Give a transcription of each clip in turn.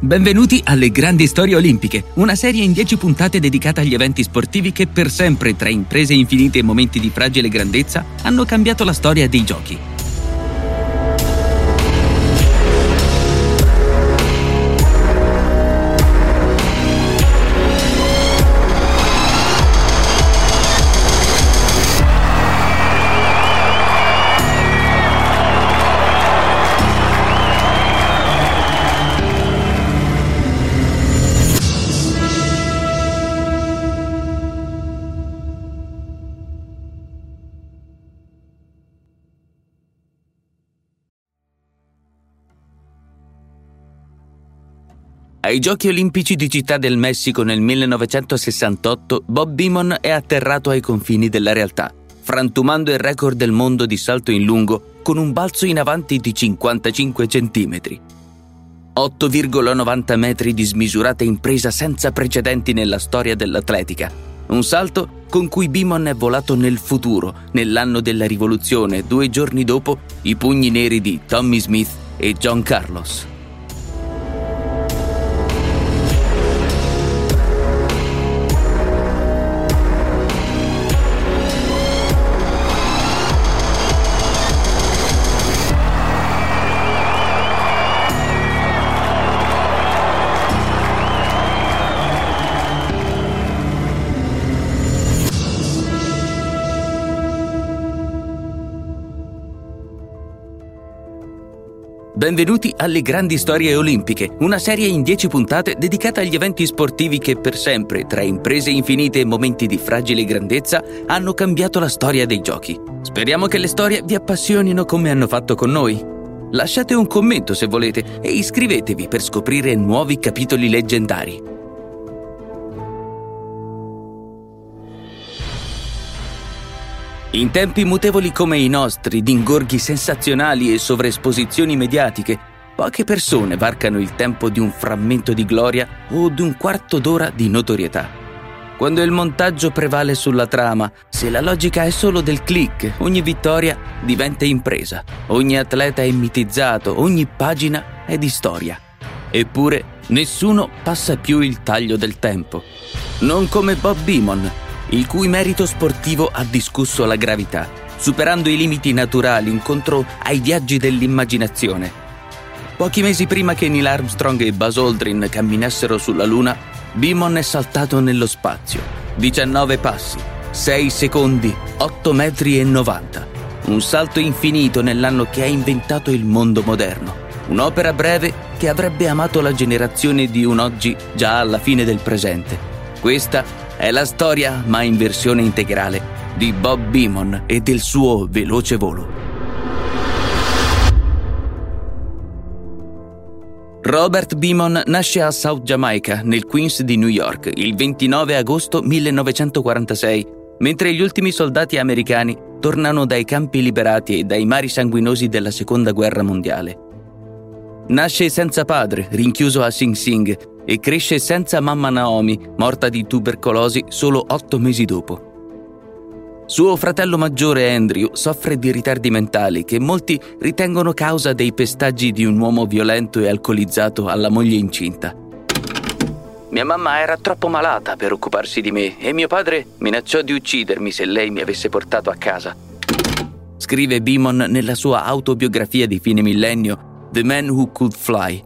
Benvenuti alle Grandi Storie Olimpiche, una serie in 10 puntate dedicata agli eventi sportivi che per sempre, tra imprese infinite e momenti di fragile grandezza, hanno cambiato la storia dei giochi. Ai Giochi olimpici di Città del Messico nel 1968, Bob Beamon è atterrato ai confini della realtà, frantumando il record del mondo di salto in lungo con un balzo in avanti di 55 cm. 8,90 metri di smisurata impresa senza precedenti nella storia dell'atletica. Un salto con cui Beamon è volato nel futuro, nell'anno della rivoluzione, due giorni dopo i pugni neri di Tommy Smith e John Carlos. Benvenuti alle Grandi Storie Olimpiche, una serie in 10 puntate dedicata agli eventi sportivi che per sempre, tra imprese infinite e momenti di fragile grandezza, hanno cambiato la storia dei giochi. Speriamo che le storie vi appassionino come hanno fatto con noi. Lasciate un commento se volete e iscrivetevi per scoprire nuovi capitoli leggendari. In tempi mutevoli come i nostri, di ingorghi sensazionali e sovraesposizioni mediatiche, poche persone varcano il tempo di un frammento di gloria o di un quarto d'ora di notorietà. Quando il montaggio prevale sulla trama, se la logica è solo del click, ogni vittoria diventa impresa, ogni atleta è mitizzato, ogni pagina è di storia. Eppure nessuno passa più il taglio del tempo. Non come Bob Beamon, il cui merito sportivo ha discusso la gravità, superando i limiti naturali incontro ai viaggi dell'immaginazione. Pochi mesi prima che Neil Armstrong e Buzz Aldrin camminassero sulla Luna, Beamon è saltato nello spazio. 19 passi, 6 secondi, 8 metri e 90. Un salto infinito nell'anno che ha inventato il mondo moderno. Un'opera breve che avrebbe amato la generazione di un oggi già alla fine del presente. Questa è la storia, ma in versione integrale, di Bob Beamon e del suo veloce volo. Robert Beamon nasce a South Jamaica, nel Queens di New York, il 29 agosto 1946, mentre gli ultimi soldati americani tornano dai campi liberati e dai mari sanguinosi della Seconda Guerra Mondiale. Nasce senza padre, rinchiuso a Sing Sing, e cresce senza mamma Naomi, morta di tubercolosi solo otto mesi dopo. Suo fratello maggiore Andrew soffre di ritardi mentali che molti ritengono causa dei pestaggi di un uomo violento e alcolizzato alla moglie incinta. Mia mamma era troppo malata per occuparsi di me e mio padre minacciò di uccidermi se lei mi avesse portato a casa. Scrive Beamon nella sua autobiografia di fine millennio The Man Who Could Fly,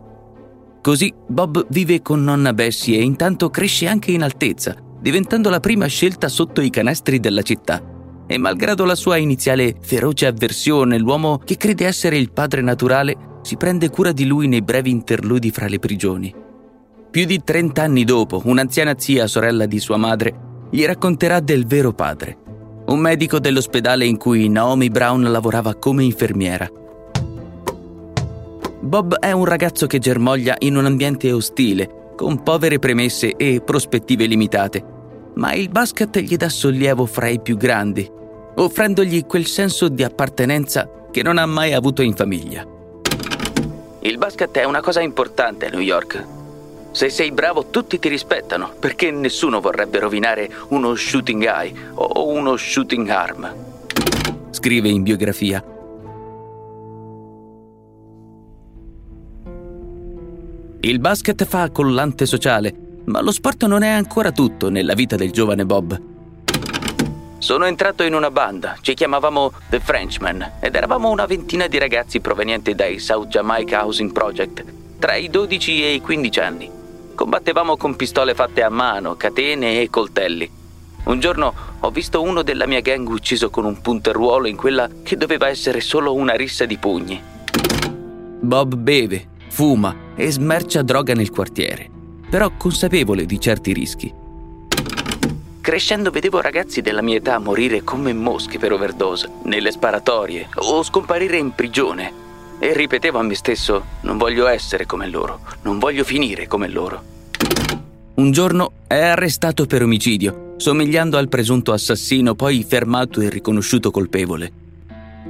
Così Bob vive con nonna Bessie e intanto cresce anche in altezza, diventando la prima scelta sotto i canestri della città. E malgrado la sua iniziale feroce avversione, l'uomo che crede essere il padre naturale si prende cura di lui nei brevi interludi fra le prigioni. Più di 30 anni dopo, un'anziana zia, sorella di sua madre, gli racconterà del vero padre, un medico dell'ospedale in cui Naomi Brown lavorava come infermiera. Bob è un ragazzo che germoglia in un ambiente ostile, con povere premesse e prospettive limitate, ma il basket gli dà sollievo fra i più grandi, offrendogli quel senso di appartenenza che non ha mai avuto in famiglia. Il basket è una cosa importante a New York. Se sei bravo tutti ti rispettano, perché nessuno vorrebbe rovinare uno shooting eye o uno shooting arm. Scrive in biografia Il basket fa collante sociale, ma lo sport non è ancora tutto nella vita del giovane Bob. Sono entrato in una banda, ci chiamavamo The Frenchman ed eravamo una ventina di ragazzi provenienti dai South Jamaica Housing Project, tra i 12 e i 15 anni. Combattevamo con pistole fatte a mano, catene e coltelli. Un giorno ho visto uno della mia gang ucciso con un punteruolo in quella che doveva essere solo una rissa di pugni. Bob beve, fuma e smercia droga nel quartiere, però consapevole di certi rischi. Crescendo vedevo ragazzi della mia età morire come mosche per overdose, nelle sparatorie o scomparire in prigione. E ripetevo a me stesso, non voglio essere come loro, non voglio finire come loro. Un giorno è arrestato per omicidio, somigliando al presunto assassino poi fermato e riconosciuto colpevole.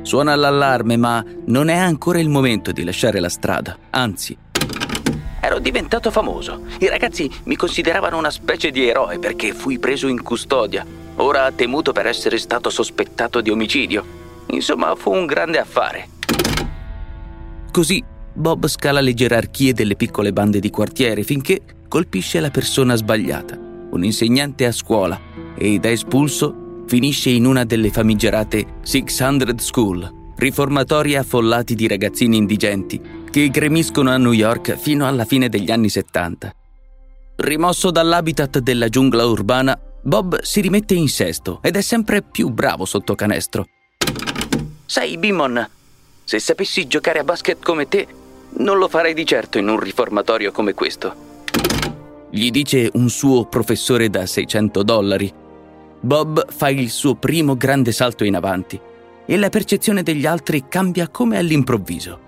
Suona l'allarme, ma non è ancora il momento di lasciare la strada, anzi, Ero diventato famoso. I ragazzi mi consideravano una specie di eroe perché fui preso in custodia. Ora temuto per essere stato sospettato di omicidio. Insomma, fu un grande affare. Così Bob scala le gerarchie delle piccole bande di quartiere finché colpisce la persona sbagliata, un insegnante a scuola, e da espulso finisce in una delle famigerate 600 School, riformatori affollati di ragazzini indigenti che gremiscono a New York fino alla fine degli anni 70. Rimosso dall'habitat della giungla urbana, Bob si rimette in sesto ed è sempre più bravo sotto canestro. Sai, Bimon, se sapessi giocare a basket come te, non lo farei di certo in un riformatorio come questo. Gli dice un suo professore da 600 dollari. Bob fa il suo primo grande salto in avanti e la percezione degli altri cambia come all'improvviso.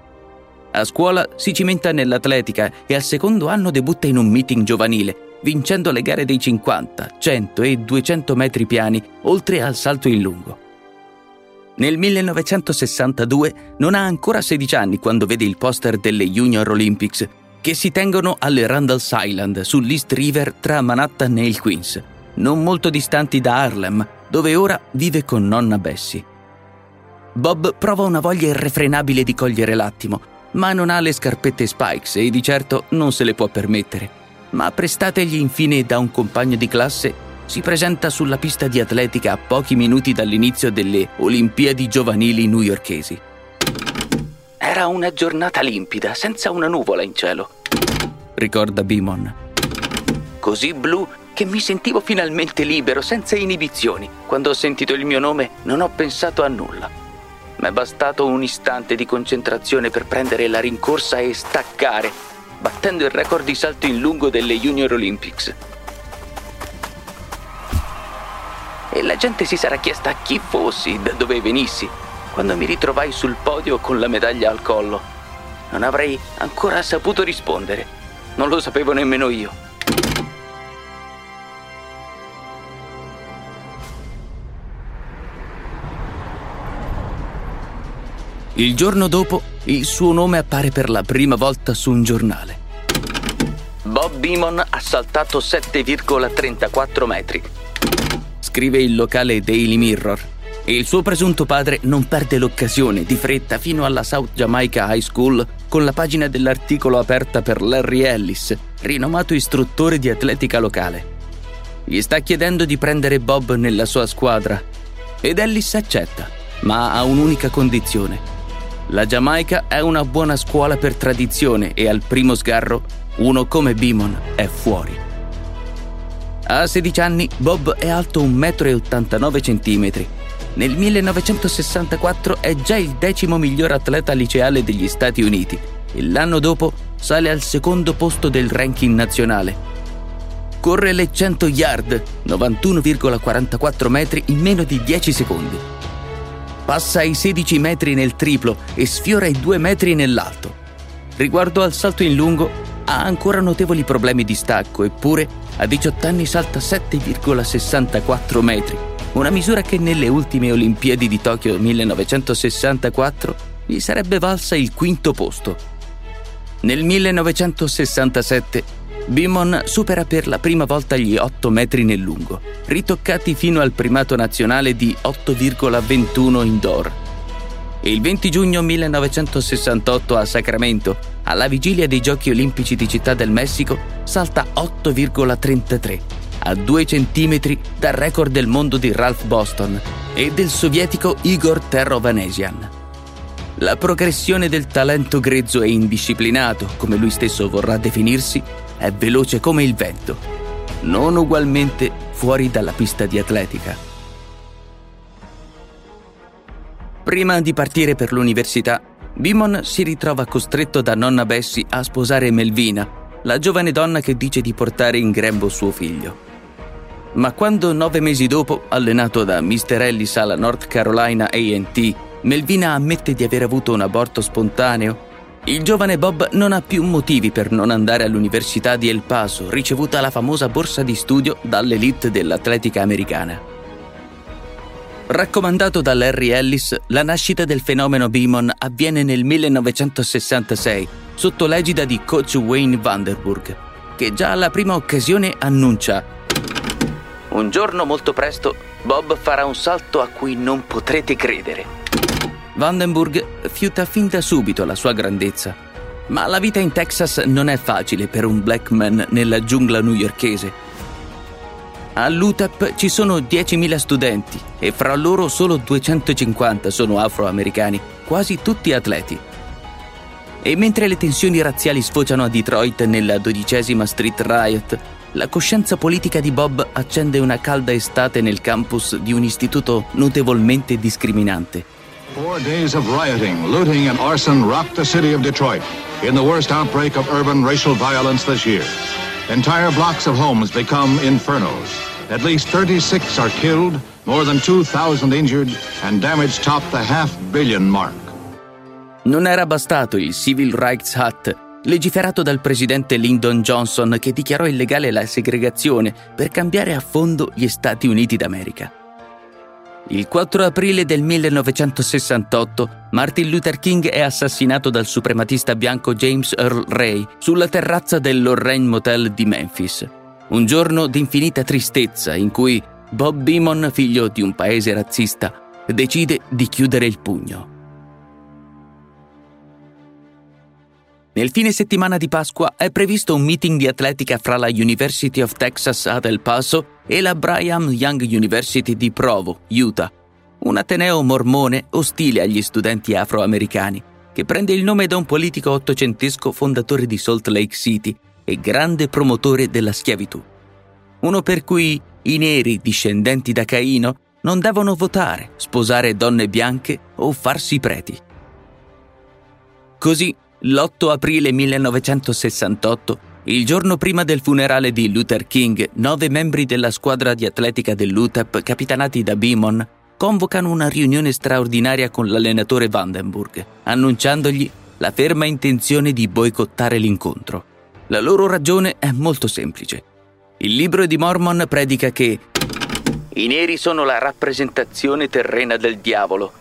A scuola si cimenta nell'atletica e al secondo anno debutta in un meeting giovanile, vincendo le gare dei 50, 100 e 200 metri piani, oltre al salto in lungo. Nel 1962 non ha ancora 16 anni quando vede il poster delle Junior Olympics che si tengono alle Randall's Island sull'East River tra Manhattan e il Queens, non molto distanti da Harlem, dove ora vive con nonna Bessie. Bob prova una voglia irrefrenabile di cogliere l'attimo ma non ha le scarpette Spikes e di certo non se le può permettere. Ma prestategli infine da un compagno di classe, si presenta sulla pista di atletica a pochi minuti dall'inizio delle Olimpiadi giovanili newyorkesi. Era una giornata limpida, senza una nuvola in cielo. Ricorda Bimon. Così blu che mi sentivo finalmente libero, senza inibizioni. Quando ho sentito il mio nome non ho pensato a nulla. Mi è bastato un istante di concentrazione per prendere la rincorsa e staccare, battendo il record di salto in lungo delle Junior Olympics. E la gente si sarà chiesta chi fossi, da dove venissi, quando mi ritrovai sul podio con la medaglia al collo. Non avrei ancora saputo rispondere. Non lo sapevo nemmeno io. Il giorno dopo il suo nome appare per la prima volta su un giornale. Bob Beamon ha saltato 7,34 metri. Scrive il locale Daily Mirror. Il suo presunto padre non perde l'occasione di fretta fino alla South Jamaica High School con la pagina dell'articolo aperta per Larry Ellis, rinomato istruttore di atletica locale. Gli sta chiedendo di prendere Bob nella sua squadra ed Ellis accetta, ma ha un'unica condizione la Giamaica è una buona scuola per tradizione e al primo sgarro uno come Beamon è fuori. A 16 anni Bob è alto 1,89 m. Nel 1964 è già il decimo miglior atleta liceale degli Stati Uniti e l'anno dopo sale al secondo posto del ranking nazionale. Corre le 100 yard, 91,44 metri in meno di 10 secondi passa i 16 metri nel triplo e sfiora i 2 metri nell'alto. Riguardo al salto in lungo, ha ancora notevoli problemi di stacco, eppure a 18 anni salta 7,64 metri, una misura che nelle ultime Olimpiadi di Tokyo 1964 gli sarebbe valsa il quinto posto. Nel 1967 Bimon supera per la prima volta gli 8 metri nel lungo, ritoccati fino al primato nazionale di 8,21 indoor. Il 20 giugno 1968 a Sacramento, alla vigilia dei Giochi Olimpici di Città del Messico, salta 8,33, a 2 centimetri dal record del mondo di Ralph Boston e del sovietico Igor Terrovanesian. La progressione del talento grezzo e indisciplinato, come lui stesso vorrà definirsi, è veloce come il vento, non ugualmente fuori dalla pista di atletica. Prima di partire per l'università, Bimon si ritrova costretto da nonna Bessie a sposare Melvina, la giovane donna che dice di portare in grembo suo figlio. Ma quando nove mesi dopo, allenato da Mr. Ellis alla North Carolina AT, Melvina ammette di aver avuto un aborto spontaneo, il giovane Bob non ha più motivi per non andare all'Università di El Paso, ricevuta la famosa borsa di studio dall'elite dell'atletica americana. Raccomandato da Larry Ellis, la nascita del fenomeno Beamon avviene nel 1966 sotto l'egida di coach Wayne Vanderburg, che già alla prima occasione annuncia Un giorno molto presto Bob farà un salto a cui non potrete credere. Vandenburg fiuta fin da subito la sua grandezza. Ma la vita in Texas non è facile per un black man nella giungla newyorkese. All'UTEP ci sono 10.000 studenti e fra loro solo 250 sono afroamericani, quasi tutti atleti. E mentre le tensioni razziali sfociano a Detroit nella dodicesima Street Riot, la coscienza politica di Bob accende una calda estate nel campus di un istituto notevolmente discriminante. Four days of rioting, looting, and arson rocked the city of Detroit in the worst outbreak of urban racial violence this year. Entire blocks of homes become infernos. At least 36 are killed, more than 2,000 injured, and damage topped the half billion mark. Non era bastato il Civil Rights Act, legiferato dal presidente Lyndon Johnson che dichiarò illegale la segregazione per cambiare a fondo gli Stati Uniti d'America. Il 4 aprile del 1968 Martin Luther King è assassinato dal suprematista bianco James Earl Ray sulla terrazza del Lorraine Motel di Memphis. Un giorno di infinita tristezza in cui Bob Beamon, figlio di un paese razzista, decide di chiudere il pugno. Nel fine settimana di Pasqua è previsto un meeting di atletica fra la University of Texas ad El Paso e la Brigham Young University di Provo, Utah, un ateneo mormone ostile agli studenti afroamericani, che prende il nome da un politico ottocentesco fondatore di Salt Lake City e grande promotore della schiavitù. Uno per cui i neri discendenti da Caino non devono votare, sposare donne bianche o farsi preti. Così l'8 aprile 1968, il giorno prima del funerale di Luther King, nove membri della squadra di atletica dell'UTEP, capitanati da Beamon, convocano una riunione straordinaria con l'allenatore Vandenburg, annunciandogli la ferma intenzione di boicottare l'incontro. La loro ragione è molto semplice. Il libro di Mormon predica che i neri sono la rappresentazione terrena del diavolo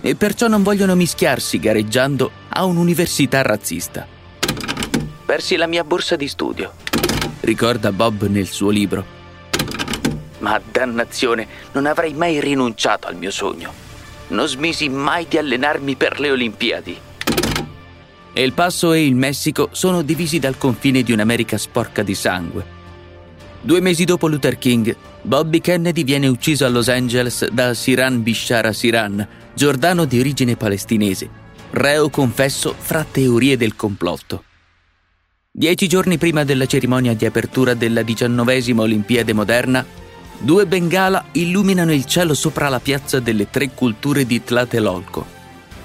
e perciò non vogliono mischiarsi gareggiando a un'università razzista. Persi la mia borsa di studio, ricorda Bob nel suo libro. Ma dannazione, non avrei mai rinunciato al mio sogno. Non smisi mai di allenarmi per le Olimpiadi. El Paso e il Messico sono divisi dal confine di un'America sporca di sangue. Due mesi dopo Luther King, Bobby Kennedy viene ucciso a Los Angeles da Siran Bishara Siran, giordano di origine palestinese, reo confesso fra teorie del complotto. Dieci giorni prima della cerimonia di apertura della diciannovesima Olimpiade moderna, due bengala illuminano il cielo sopra la piazza delle tre culture di Tlatelolco.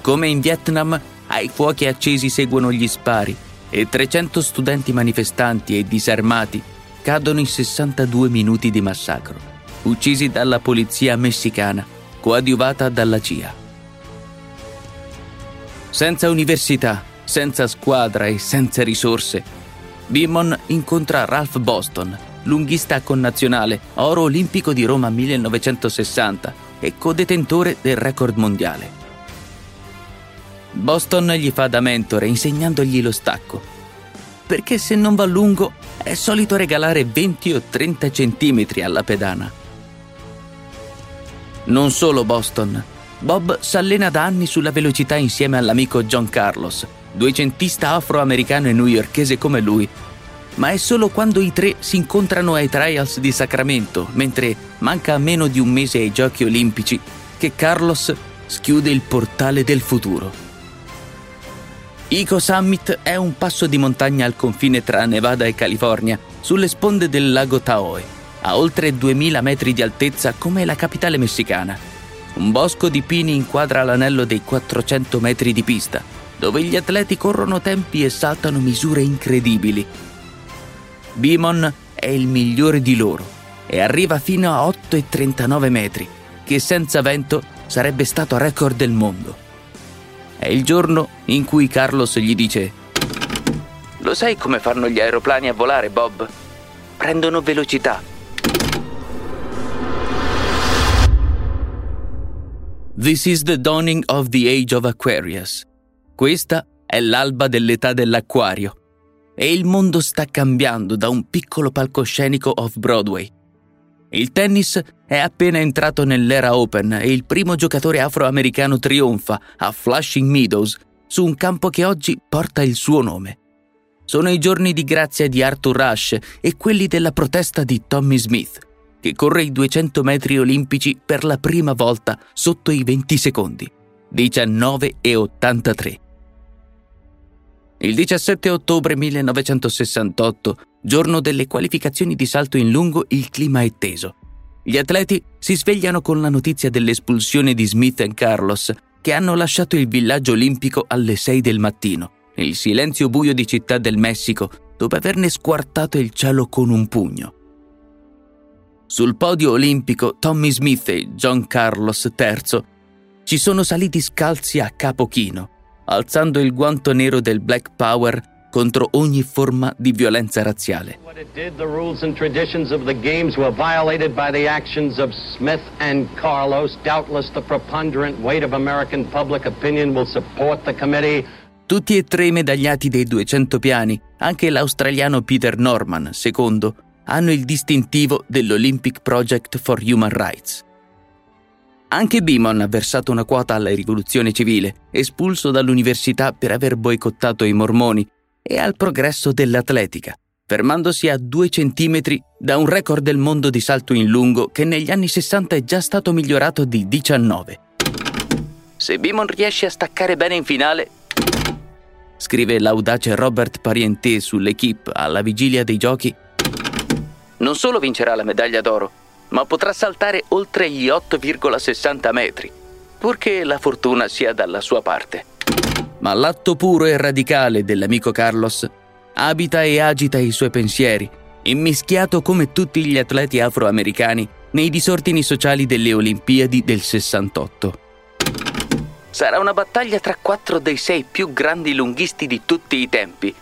Come in Vietnam, ai fuochi accesi seguono gli spari e 300 studenti manifestanti e disarmati cadono in 62 minuti di massacro, uccisi dalla polizia messicana coadiuvata dalla CIA. Senza università, senza squadra e senza risorse, Beamon incontra Ralph Boston, lunghista connazionale, oro olimpico di Roma 1960 e codetentore del record mondiale. Boston gli fa da mentore insegnandogli lo stacco, perché se non va lungo è solito regalare 20 o 30 centimetri alla pedana. Non solo Boston, Bob s'allena da anni sulla velocità insieme all'amico John Carlos, duecentista afroamericano e newyorkese come lui. Ma è solo quando i tre si incontrano ai trials di Sacramento, mentre manca meno di un mese ai Giochi Olimpici, che Carlos schiude il portale del futuro. Ico Summit è un passo di montagna al confine tra Nevada e California, sulle sponde del lago Tahoe, a oltre 2000 metri di altezza come la capitale messicana. Un bosco di pini inquadra l'anello dei 400 metri di pista, dove gli atleti corrono tempi e saltano misure incredibili. Bimon è il migliore di loro e arriva fino a 8,39 metri, che senza vento sarebbe stato record del mondo. È il giorno in cui Carlos gli dice Lo sai come fanno gli aeroplani a volare, Bob? Prendono velocità. This is the dawning of the age of Aquarius. Questa è l'alba dell'età dell'acquario e il mondo sta cambiando da un piccolo palcoscenico off-Broadway. Il tennis è appena entrato nell'era Open e il primo giocatore afroamericano trionfa a Flushing Meadows su un campo che oggi porta il suo nome. Sono i giorni di grazia di Arthur Rush e quelli della protesta di Tommy Smith, che corre i 200 metri olimpici per la prima volta sotto i 20 secondi, 19 e 83. Il 17 ottobre 1968, giorno delle qualificazioni di salto in lungo, il clima è teso. Gli atleti si svegliano con la notizia dell'espulsione di Smith e Carlos, che hanno lasciato il villaggio olimpico alle 6 del mattino, nel silenzio buio di Città del Messico, dopo averne squartato il cielo con un pugno. Sul podio olimpico Tommy Smith e John Carlos III ci sono saliti scalzi a capo chino, alzando il guanto nero del Black Power contro ogni forma di violenza razziale. Tutti e tre i medagliati dei 200 piani, anche l'australiano Peter Norman, secondo, hanno il distintivo dell'Olympic Project for Human Rights. Anche Beamon ha versato una quota alla rivoluzione civile, espulso dall'università per aver boicottato i mormoni, e al progresso dell'atletica, fermandosi a due centimetri da un record del mondo di salto in lungo che negli anni 60 è già stato migliorato di 19. Se Beamon riesce a staccare bene in finale, scrive l'audace Robert Parienté sull'equipe alla vigilia dei giochi, non solo vincerà la medaglia d'oro, ma potrà saltare oltre gli 8,60 metri, purché la fortuna sia dalla sua parte. Ma l'atto puro e radicale dell'amico Carlos abita e agita i suoi pensieri, immischiato come tutti gli atleti afroamericani nei disordini sociali delle Olimpiadi del 68. Sarà una battaglia tra quattro dei sei più grandi lunghisti di tutti i tempi.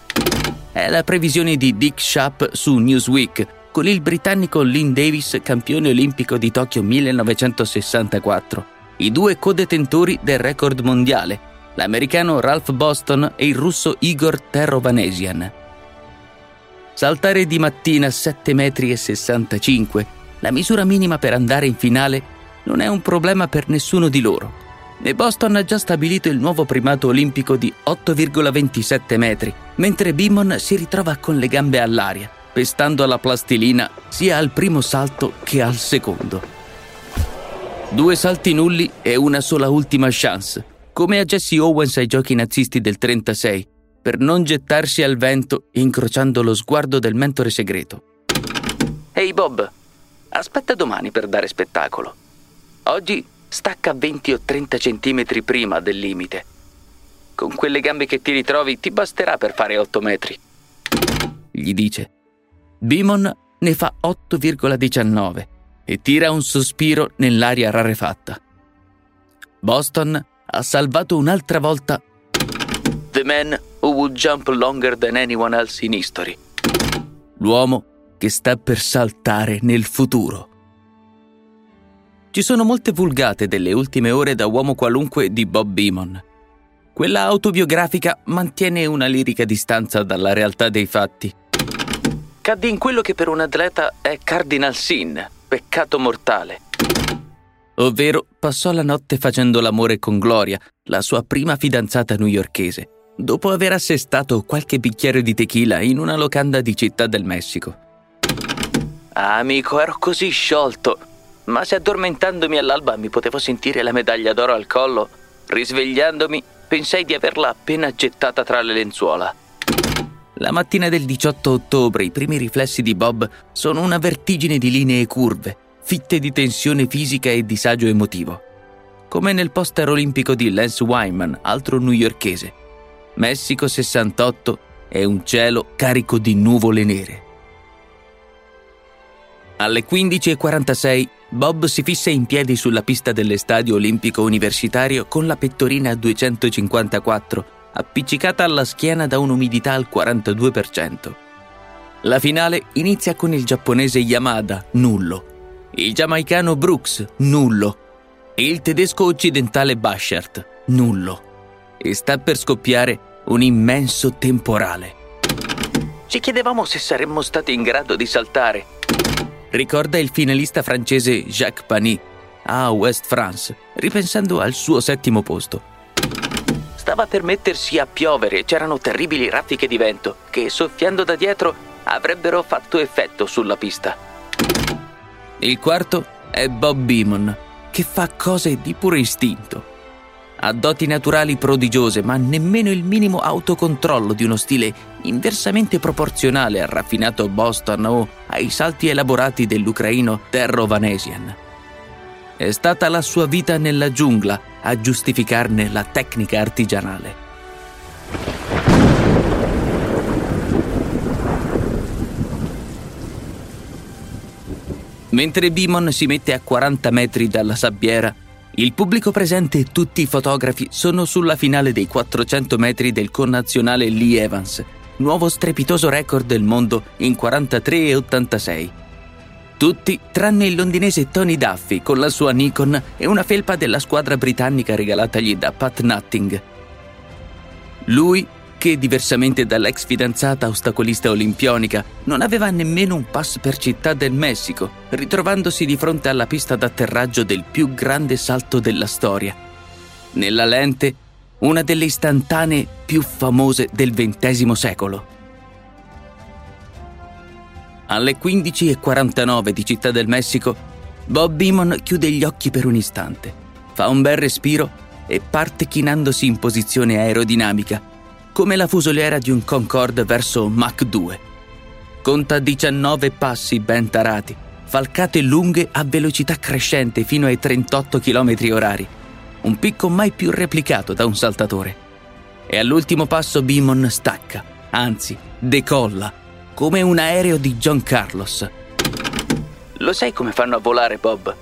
È la previsione di Dick Schaap su Newsweek, con il britannico Lynn Davis campione olimpico di Tokyo 1964, i due codetentori del record mondiale, l'americano Ralph Boston e il russo Igor Terrovanesian. Saltare di mattina 7,65 metri, la misura minima per andare in finale, non è un problema per nessuno di loro. E Boston ha già stabilito il nuovo primato olimpico di 8,27 metri, mentre Beamon si ritrova con le gambe all'aria pestando la plastilina sia al primo salto che al secondo. Due salti nulli e una sola ultima chance, come a Jesse Owens ai giochi nazisti del 36, per non gettarsi al vento incrociando lo sguardo del mentore segreto. Ehi hey Bob, aspetta domani per dare spettacolo. Oggi stacca 20 o 30 centimetri prima del limite. Con quelle gambe che ti ritrovi ti basterà per fare 8 metri. Gli dice Bimon ne fa 8,19 e tira un sospiro nell'aria rarefatta. Boston ha salvato un'altra volta The man who would jump longer than anyone else in history. L'uomo che sta per saltare nel futuro. Ci sono molte vulgate delle ultime ore da uomo qualunque di Bob Beamon. Quella autobiografica mantiene una lirica distanza dalla realtà dei fatti cadde in quello che per un atleta è cardinal sin, peccato mortale. ovvero passò la notte facendo l'amore con Gloria, la sua prima fidanzata newyorkese, dopo aver assestato qualche bicchiere di tequila in una locanda di Città del Messico. Amico, ero così sciolto, ma se addormentandomi all'alba mi potevo sentire la medaglia d'oro al collo, risvegliandomi pensai di averla appena gettata tra le lenzuola. La mattina del 18 ottobre i primi riflessi di Bob sono una vertigine di linee curve, fitte di tensione fisica e disagio emotivo. Come nel poster olimpico di Lance Wyman, altro newyorkese. Messico 68 è un cielo carico di nuvole nere. Alle 15.46 Bob si fissa in piedi sulla pista dell'estadio olimpico universitario con la pettorina a 254 appiccicata alla schiena da un'umidità al 42%. La finale inizia con il giapponese Yamada, nullo, il giamaicano Brooks, nullo, e il tedesco occidentale Bashert, nullo. E sta per scoppiare un immenso temporale. Ci chiedevamo se saremmo stati in grado di saltare. Ricorda il finalista francese Jacques Panis a West France, ripensando al suo settimo posto. Stava per mettersi a piovere e c'erano terribili raffiche di vento che, soffiando da dietro, avrebbero fatto effetto sulla pista. Il quarto è Bob Beamon, che fa cose di puro istinto. Ha doti naturali prodigiose, ma nemmeno il minimo autocontrollo di uno stile inversamente proporzionale al raffinato Boston o ai salti elaborati dell'ucraino Terro Vanesian. È stata la sua vita nella giungla a giustificarne la tecnica artigianale. Mentre Bimon si mette a 40 metri dalla sabbiera, il pubblico presente e tutti i fotografi sono sulla finale dei 400 metri del connazionale Lee Evans, nuovo strepitoso record del mondo in 43,86. Tutti tranne il londinese Tony Duffy con la sua Nikon e una felpa della squadra britannica regalatagli da Pat Nutting. Lui, che diversamente dall'ex fidanzata ostacolista olimpionica, non aveva nemmeno un pass per Città del Messico, ritrovandosi di fronte alla pista d'atterraggio del più grande salto della storia. Nella lente, una delle istantanee più famose del XX secolo. Alle 15.49 di Città del Messico, Bob Beamon chiude gli occhi per un istante, fa un bel respiro e parte chinandosi in posizione aerodinamica, come la fusoliera di un Concorde verso Mach 2. Conta 19 passi ben tarati, falcate lunghe a velocità crescente fino ai 38 km orari, un picco mai più replicato da un saltatore. E all'ultimo passo Beamon stacca, anzi, decolla come un aereo di John Carlos. Lo sai come fanno a volare, Bob?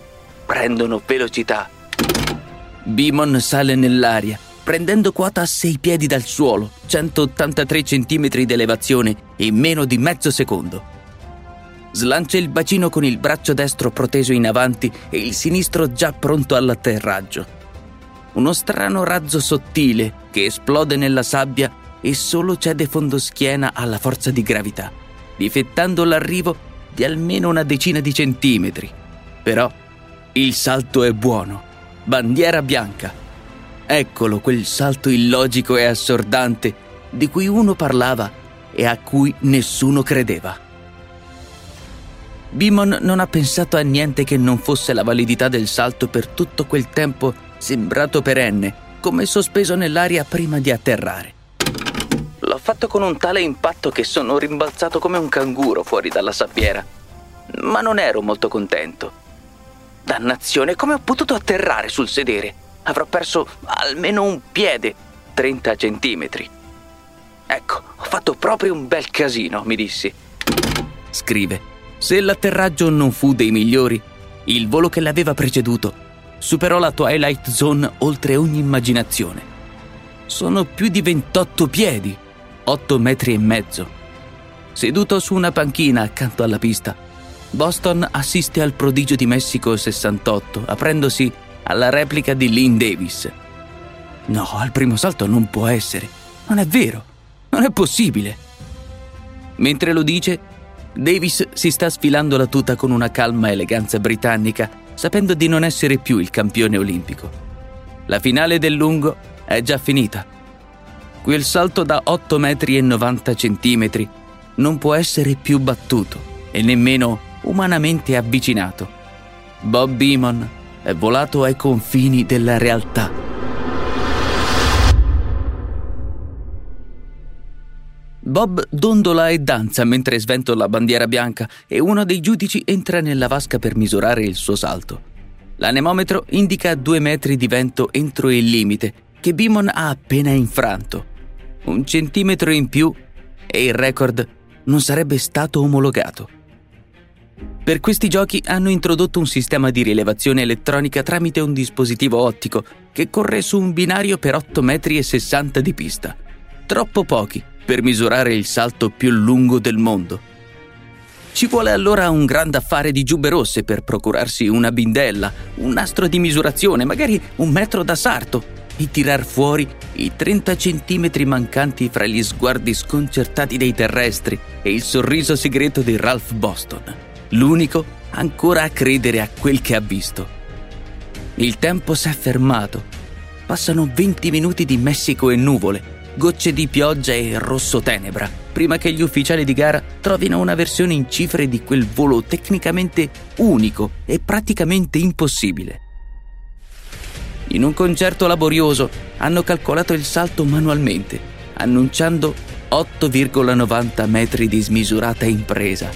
Prendono velocità. Bimon sale nell'aria, prendendo quota a sei piedi dal suolo, 183 cm di elevazione in meno di mezzo secondo. Slancia il bacino con il braccio destro proteso in avanti e il sinistro già pronto all'atterraggio. Uno strano razzo sottile che esplode nella sabbia e solo cede fondoschiena alla forza di gravità difettando l'arrivo di almeno una decina di centimetri. Però il salto è buono. Bandiera bianca. Eccolo quel salto illogico e assordante di cui uno parlava e a cui nessuno credeva. Bimon non ha pensato a niente che non fosse la validità del salto per tutto quel tempo sembrato perenne, come sospeso nell'aria prima di atterrare. L'ho fatto con un tale impatto che sono rimbalzato come un canguro fuori dalla sabbiera. Ma non ero molto contento. Dannazione, come ho potuto atterrare sul sedere? Avrò perso almeno un piede, 30 centimetri. Ecco, ho fatto proprio un bel casino, mi dissi. Scrive, se l'atterraggio non fu dei migliori, il volo che l'aveva preceduto superò la Twilight Zone oltre ogni immaginazione. Sono più di 28 piedi 8 metri e mezzo. Seduto su una panchina accanto alla pista, Boston assiste al prodigio di Messico 68, aprendosi alla replica di Lynn Davis. No, al primo salto non può essere. Non è vero. Non è possibile. Mentre lo dice, Davis si sta sfilando la tuta con una calma eleganza britannica sapendo di non essere più il campione olimpico. La finale del lungo è già finita. Quel salto da 8 metri e 90 centimetri non può essere più battuto e nemmeno umanamente avvicinato. Bob Beamon è volato ai confini della realtà. Bob dondola e danza mentre svento la bandiera bianca e uno dei giudici entra nella vasca per misurare il suo salto. L'anemometro indica due metri di vento entro il limite che Beamon ha appena infranto. Un centimetro in più e il record non sarebbe stato omologato. Per questi giochi hanno introdotto un sistema di rilevazione elettronica tramite un dispositivo ottico che corre su un binario per 8 metri 60 di pista. Troppo pochi per misurare il salto più lungo del mondo. Ci vuole allora un grande affare di giubbe rosse per procurarsi una bindella, un nastro di misurazione, magari un metro da sarto, e tirar fuori i 30 centimetri mancanti fra gli sguardi sconcertati dei terrestri e il sorriso segreto di Ralph Boston, l'unico ancora a credere a quel che ha visto. Il tempo si è fermato. Passano 20 minuti di Messico e nuvole gocce di pioggia e rosso tenebra, prima che gli ufficiali di gara trovino una versione in cifre di quel volo tecnicamente unico e praticamente impossibile. In un concerto laborioso hanno calcolato il salto manualmente, annunciando 8,90 metri di smisurata impresa.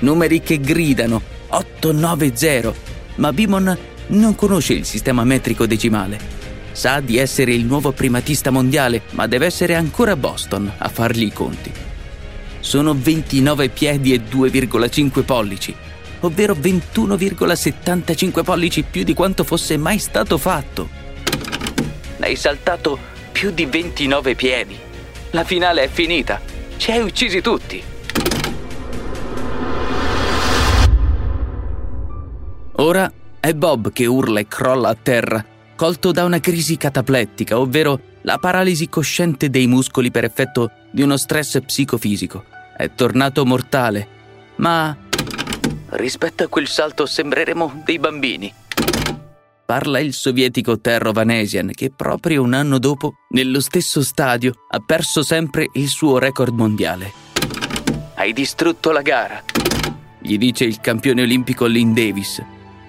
Numeri che gridano 890, ma Bimon non conosce il sistema metrico decimale Sa di essere il nuovo primatista mondiale, ma deve essere ancora Boston a fargli i conti. Sono 29 piedi e 2,5 pollici, ovvero 21,75 pollici più di quanto fosse mai stato fatto. Hai saltato più di 29 piedi. La finale è finita. Ci hai uccisi tutti. Ora è Bob che urla e crolla a terra colto da una crisi cataplettica, ovvero la paralisi cosciente dei muscoli per effetto di uno stress psicofisico. È tornato mortale, ma rispetto a quel salto sembreremo dei bambini. Parla il sovietico Terro Vanesian che proprio un anno dopo, nello stesso stadio, ha perso sempre il suo record mondiale. Hai distrutto la gara, gli dice il campione olimpico Lynn Davis,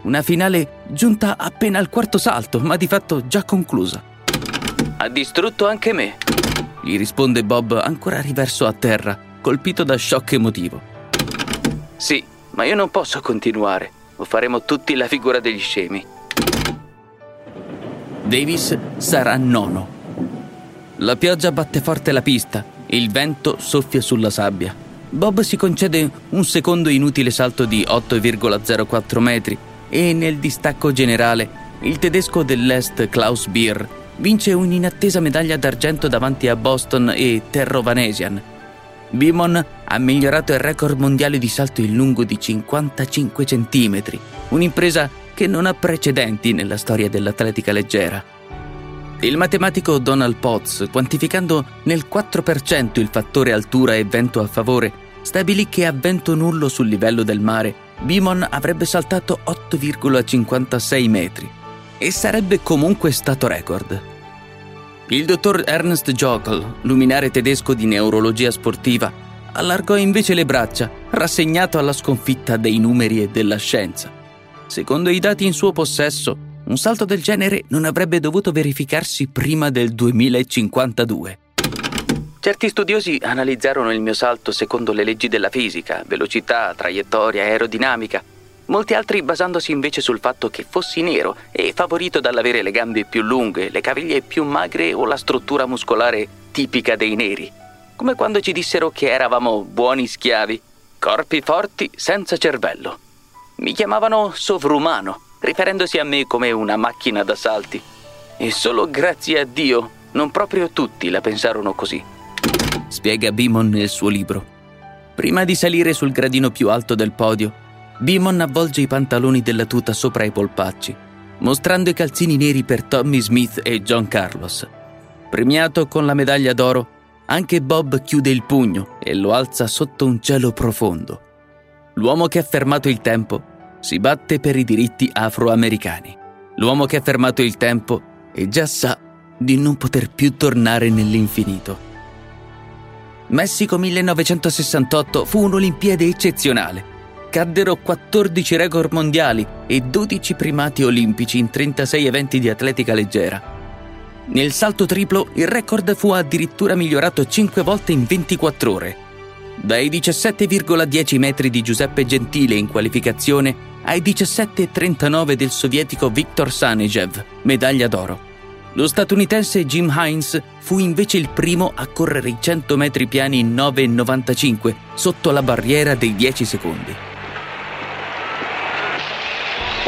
una finale giunta appena al quarto salto, ma di fatto già conclusa. Ha distrutto anche me, gli risponde Bob ancora riverso a terra, colpito da shock emotivo. Sì, ma io non posso continuare, o faremo tutti la figura degli scemi. Davis sarà nono. La pioggia batte forte la pista il vento soffia sulla sabbia. Bob si concede un secondo inutile salto di 8,04 metri e nel distacco generale il tedesco dell'Est Klaus Beer vince un'inattesa medaglia d'argento davanti a Boston e Terro Bimon ha migliorato il record mondiale di salto in lungo di 55 cm, un'impresa che non ha precedenti nella storia dell'atletica leggera. Il matematico Donald Potts, quantificando nel 4% il fattore altura e vento a favore, stabilì che a vento nullo sul livello del mare Bimon avrebbe saltato 8,56 metri e sarebbe comunque stato record. Il dottor Ernst Jockel, luminare tedesco di neurologia sportiva, allargò invece le braccia, rassegnato alla sconfitta dei numeri e della scienza. Secondo i dati in suo possesso, un salto del genere non avrebbe dovuto verificarsi prima del 2052. Certi studiosi analizzarono il mio salto secondo le leggi della fisica, velocità, traiettoria, aerodinamica, molti altri basandosi invece sul fatto che fossi nero e favorito dall'avere le gambe più lunghe, le caviglie più magre o la struttura muscolare tipica dei neri, come quando ci dissero che eravamo buoni schiavi, corpi forti senza cervello. Mi chiamavano sovrumano, riferendosi a me come una macchina da salti. E solo grazie a Dio non proprio tutti la pensarono così spiega Bimon nel suo libro. Prima di salire sul gradino più alto del podio, Bimon avvolge i pantaloni della tuta sopra i polpacci, mostrando i calzini neri per Tommy Smith e John Carlos. Premiato con la medaglia d'oro, anche Bob chiude il pugno e lo alza sotto un cielo profondo. L'uomo che ha fermato il tempo si batte per i diritti afroamericani. L'uomo che ha fermato il tempo e già sa di non poter più tornare nell'infinito. Messico 1968 fu un'Olimpiade eccezionale. Caddero 14 record mondiali e 12 primati olimpici in 36 eventi di atletica leggera. Nel salto triplo il record fu addirittura migliorato 5 volte in 24 ore. Dai 17,10 metri di Giuseppe Gentile in qualificazione ai 17,39 del sovietico Viktor Sanejev, medaglia d'oro. Lo statunitense Jim Hines fu invece il primo a correre i 100 metri piani in 9,95 sotto la barriera dei 10 secondi.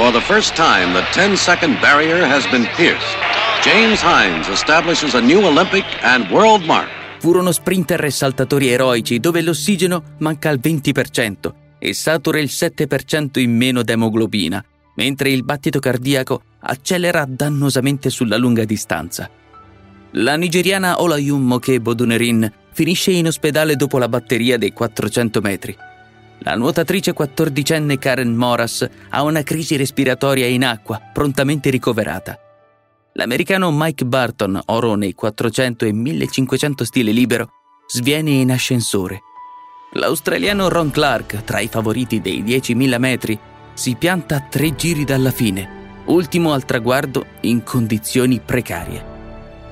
For the first time, the 10-second barrier has been pierced. James Hines establishes a new Olympic and world mark. Furono sprinter e saltatori eroici dove l'ossigeno manca al 20% e satura il 7% in meno d'emoglobina, mentre il battito cardiaco accelera dannosamente sulla lunga distanza. La nigeriana Olayun Moke Bodunerin finisce in ospedale dopo la batteria dei 400 metri. La nuotatrice quattordicenne Karen Moras ha una crisi respiratoria in acqua, prontamente ricoverata. L'americano Mike Barton, oro nei 400 e 1500 stile libero, sviene in ascensore. L'australiano Ron Clark, tra i favoriti dei 10.000 metri, si pianta a tre giri dalla fine, ultimo al traguardo in condizioni precarie.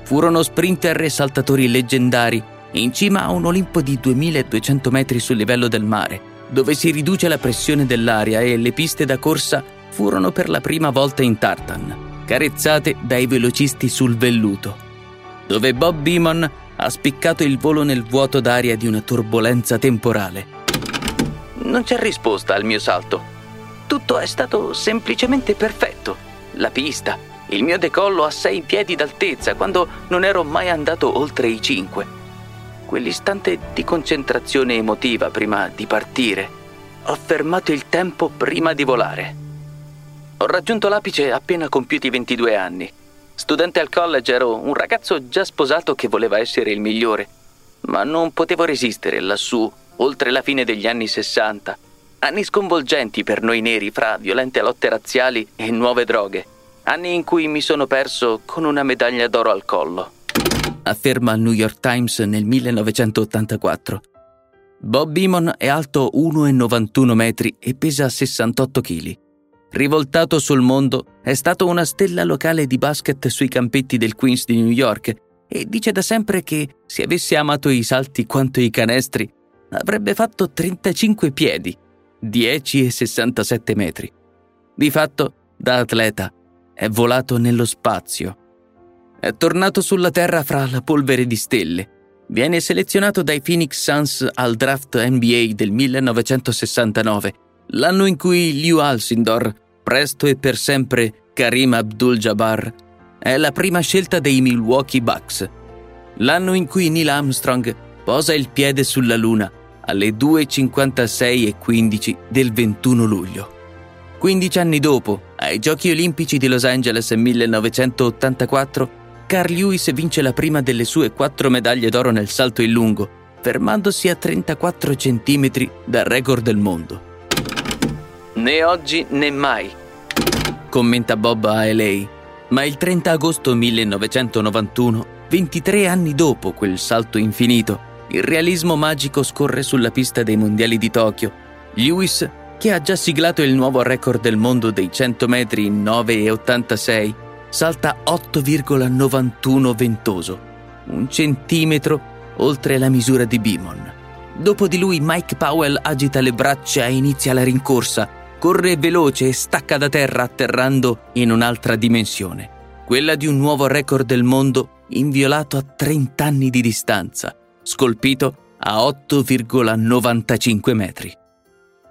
Furono sprinter e saltatori leggendari in cima a un Olimpo di 2200 metri sul livello del mare, dove si riduce la pressione dell'aria e le piste da corsa furono per la prima volta in tartan, carezzate dai velocisti sul velluto, dove Bob Beamon ha spiccato il volo nel vuoto d'aria di una turbolenza temporale. Non c'è risposta al mio salto, tutto è stato semplicemente perfetto. La pista, il mio decollo a sei piedi d'altezza quando non ero mai andato oltre i cinque. Quell'istante di concentrazione emotiva prima di partire. Ho fermato il tempo prima di volare. Ho raggiunto l'apice appena compiuti 22 anni. Studente al college ero un ragazzo già sposato che voleva essere il migliore, ma non potevo resistere lassù, oltre la fine degli anni 60 Anni sconvolgenti per noi neri fra violente lotte razziali e nuove droghe. Anni in cui mi sono perso con una medaglia d'oro al collo. Afferma il New York Times nel 1984. Bob Beamon è alto 1,91 metri e pesa 68 kg. Rivoltato sul mondo, è stato una stella locale di basket sui campetti del Queens di New York e dice da sempre che se avesse amato i salti quanto i canestri, avrebbe fatto 35 piedi 10,67 metri. Di fatto, da atleta, è volato nello spazio. È tornato sulla Terra fra la polvere di stelle. Viene selezionato dai Phoenix Suns al draft NBA del 1969, l'anno in cui Liu Alcindor, presto e per sempre Karim Abdul-Jabbar, è la prima scelta dei Milwaukee Bucks. L'anno in cui Neil Armstrong posa il piede sulla Luna alle 2.56 e 15 del 21 luglio. 15 anni dopo, ai Giochi Olimpici di Los Angeles 1984, Carl Lewis vince la prima delle sue quattro medaglie d'oro nel salto in lungo, fermandosi a 34 cm dal record del mondo. Né oggi né mai, commenta Bob a LA, ma il 30 agosto 1991, 23 anni dopo quel salto infinito, il realismo magico scorre sulla pista dei mondiali di Tokyo. Lewis, che ha già siglato il nuovo record del mondo dei 100 metri in 9,86, salta 8,91 ventoso, un centimetro oltre la misura di Beamon. Dopo di lui Mike Powell agita le braccia e inizia la rincorsa, corre veloce e stacca da terra atterrando in un'altra dimensione, quella di un nuovo record del mondo inviolato a 30 anni di distanza scolpito a 8,95 metri.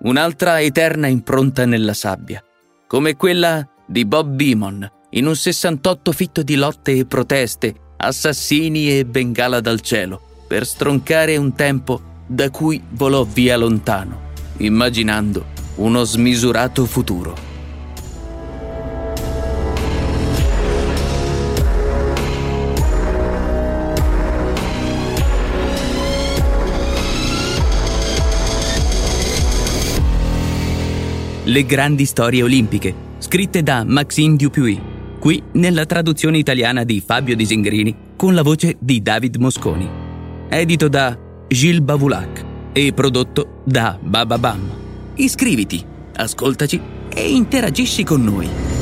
Un'altra eterna impronta nella sabbia, come quella di Bob Beamon in un 68 fitto di lotte e proteste, assassini e bengala dal cielo, per stroncare un tempo da cui volò via lontano, immaginando uno smisurato futuro. Le grandi storie olimpiche, scritte da Maxime Dupuis, qui nella traduzione italiana di Fabio Disingrini con la voce di David Mosconi. Edito da Gilles Bavulac e prodotto da Bababam. Iscriviti, ascoltaci e interagisci con noi.